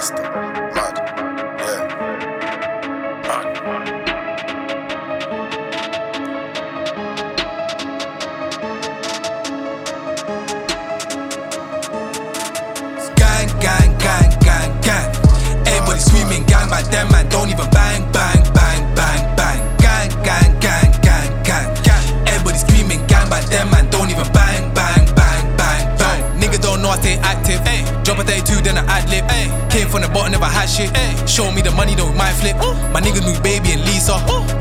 Lester. Mad. Yeah. Mad. Gang, gang, gang, gang, gang. Everybody screaming gang, but them man don't even bang, bang. Shit. Ay. Show me the money, don't mind flip. My niggas move baby and Lisa.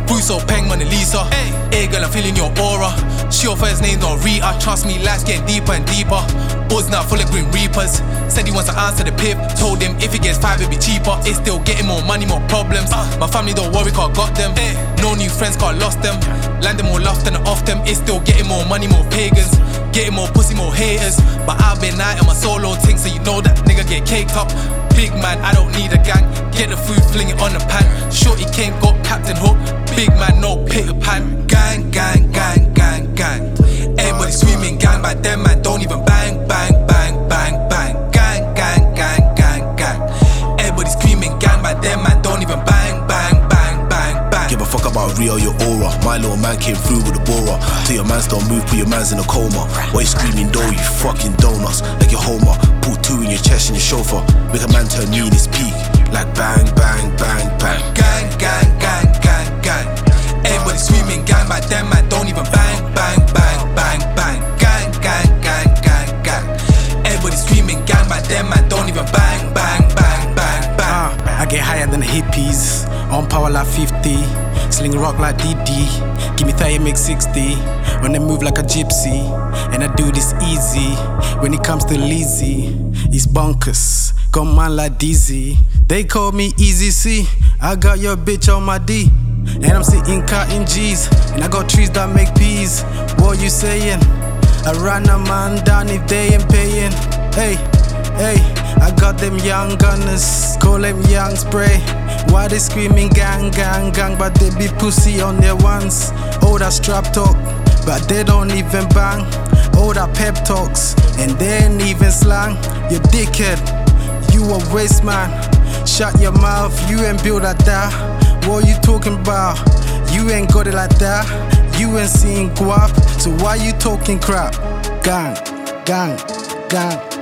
Bruce Peng, Mona Lisa. Hey girl, I'm feeling your aura. She your first name, not Rita. Trust me, life's getting deeper and deeper. Boys now full of green reapers. Said he wants to answer the pip. Told him if he gets five, it'll be cheaper. It's still getting more money, more problems. Uh. My family don't worry, cause I got them. No new friends, cause I lost them. Land them more lost than off them. It's still getting more money, more pagans. Getting more pussy, more haters. But I've been out on my solo thing, so you know that nigga get caked up. Big man, I don't need a gang. Get the food, fling it on the pan. Shorty came, got Captain Hook. Big man, no Peter Pan. Gang, gang, gang, gang, gang. Everybody screaming gang, but them man don't even bang, bang, bang, bang, bang. Gang, gang, gang, gang, gang. Everybody screaming gang, but them man don't even bang, bang, bang, bang, bang. Give a fuck about Rio, your My little man came through with a borer. Till your mans don't move, put your mans in a coma. Why you screaming though, you fucking donuts? Like your Homer. Put two in your chest and your chauffeur. Make a man turn me in his peak. Like bang, bang, bang, bang. Gang, gang, gang, gang, gang. Everybody screaming gang, but them man don't even bang, bang, bang, bang, bang. Gang, gang, gang, gang, gang. Everybody screaming gang, but them man don't even bang, bang, bang, bang, bang. Uh, I get higher than hippies, on power like 50, sling rock like DD. Give me 30, make 60. When I move like a gypsy, and I do this easy. When it comes to Lizzie, it's bonkers. Got man like Dizzy. They call me Easy C. I got your bitch on my D. And I'm sitting cutting G's. And I got trees that make peas. What you saying? I ran a man down if they ain't paying. Hey, hey, I got them young gunners, call them young spray. Why they screaming gang, gang, gang, but they be pussy on their ones. All that strap talk, but they don't even bang. All that pep talks, and they ain't even slang. You dickhead, you a waste man. Shut your mouth, you ain't built like that. What you talking about? You ain't got it like that. You ain't seen guap, so why you talking crap? Gang, gang, gang.